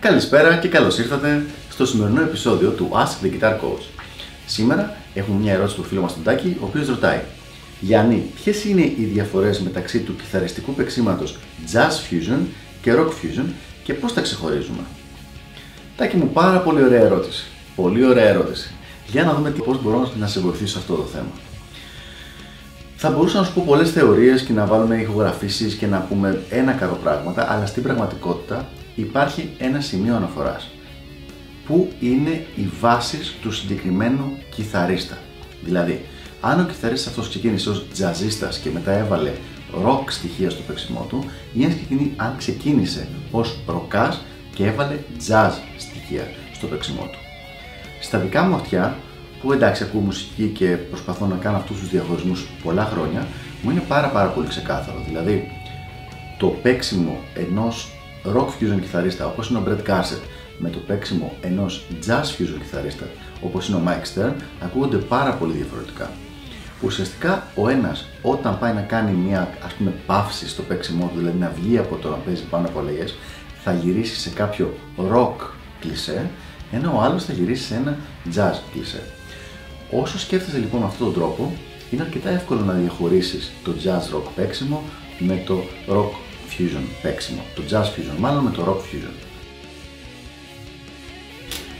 Καλησπέρα και καλώς ήρθατε στο σημερινό επεισόδιο του Ask the Guitar Coach. Σήμερα έχουμε μια ερώτηση του φίλου μας τον Τάκη, ο οποίος ρωτάει Γιάννη, ποιες είναι οι διαφορές μεταξύ του κιθαριστικού παίξήματος Jazz Fusion και Rock Fusion και πώς τα ξεχωρίζουμε; Τάκη μου, πάρα πολύ ωραία ερώτηση. Πολύ ωραία ερώτηση. Για να δούμε πώς μπορώ να σε βοηθήσω σε αυτό το θέμα. Θα μπορούσα να σου πω πολλές θεωρίες και να βάλουμε ηχογραφήσεις και να πούμε ένα καρό πράγματα, αλλά στην πραγματικότητα υπάρχει ένα σημείο αναφοράς. Πού είναι οι βάσεις του συγκεκριμένου κιθαρίστα. Δηλαδή, αν ο κιθαρίστας αυτός ξεκίνησε ως τζαζίστας και μετά έβαλε ροκ στοιχεία στο παίξιμό του, ή αν ξεκίνησε ως ροκάς και έβαλε jazz στοιχεία στο παίξιμό του. Στα δικά μου αυτιά, που εντάξει ακούω μουσική και προσπαθώ να κάνω αυτούς τους διαχωρισμούς πολλά χρόνια, μου είναι πάρα πάρα πολύ ξεκάθαρο. Δηλαδή, το παίξιμο ενός rock fusion κιθαρίστα όπως είναι ο Brett Garsett με το παίξιμο ενός jazz fusion κιθαρίστα όπως είναι ο Mike Stern ακούγονται πάρα πολύ διαφορετικά. Ουσιαστικά ο ένας όταν πάει να κάνει μια ας πούμε παύση στο παίξιμό του, δηλαδή να βγει από το να παίζει πάνω από αλλαγές, θα γυρίσει σε κάποιο rock κλισέ, ενώ ο άλλος θα γυρίσει σε ένα jazz κλισέ. Όσο σκέφτεσαι λοιπόν με αυτόν τον τρόπο, είναι αρκετά εύκολο να διαχωρίσεις το jazz rock παίξιμο με το rock fusion παίξιμο, το jazz fusion μάλλον με το rock fusion.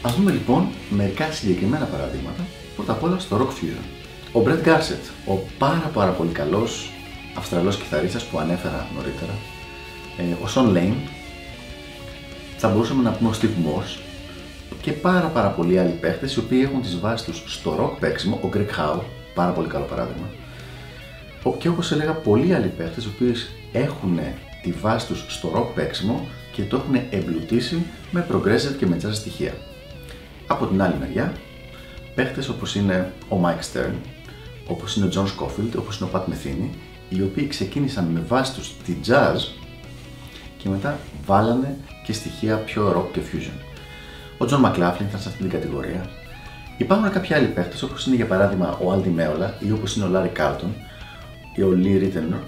Ας δούμε λοιπόν μερικά συγκεκριμένα παραδείγματα, πρώτα απ' όλα στο rock fusion. Ο Brett Garsett, ο πάρα πάρα πολύ καλός Αυστραλός κιθαρίστας που ανέφερα νωρίτερα, ε, ο Sean Lane, θα μπορούσαμε να πούμε ο Steve Morse και πάρα πάρα πολλοί άλλοι παίχτες οι οποίοι έχουν τις βάσεις τους στο rock παίξιμο, ο Greg Howe, πάρα πολύ καλό παράδειγμα, και όπως έλεγα πολλοί άλλοι παίχτες οι οποίοι έχουν τη βάση τους στο rock παίξιμο και το έχουν εμπλουτίσει με progressive και με jazz στοιχεία. Από την άλλη μεριά, παίχτες όπως είναι ο Mike Stern, όπως είναι ο John Scofield, όπως είναι ο Pat Metheny, οι οποίοι ξεκίνησαν με βάση τους τη jazz και μετά βάλανε και στοιχεία πιο rock και fusion. Ο John McLaughlin ήταν σε αυτή την κατηγορία. Υπάρχουν κάποιοι άλλοι παίχτες όπως είναι για παράδειγμα ο Aldi Meola ή όπως είναι ο Larry Carlton ή ο Lee Ritenour,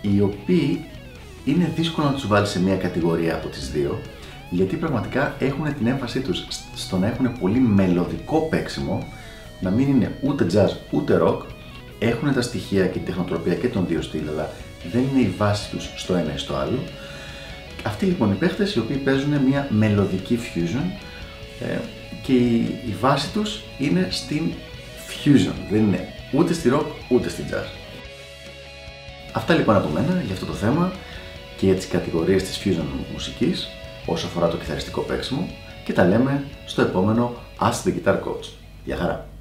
οι οποίοι είναι δύσκολο να τους βάλει σε μία κατηγορία από τις δύο, γιατί πραγματικά έχουν την έμφασή τους στο να έχουν πολύ μελωδικό παίξιμο, να μην είναι ούτε jazz ούτε rock, έχουν τα στοιχεία και την τεχνοτροπία και των δύο στυλ, αλλά δεν είναι η βάση τους στο ένα ή στο άλλο. Αυτοί λοιπόν οι παίχτες οι οποίοι παίζουν μια μελωδική fusion ε, και η, η βάση τους είναι στην fusion, δεν είναι ούτε στη rock ούτε στη jazz. Αυτά λοιπόν από μένα για αυτό το θέμα και για τις κατηγορίες της fusion μουσικής όσο αφορά το κιθαριστικό παίξιμο και τα λέμε στο επόμενο Ask the Guitar Coach. Γεια χαρά!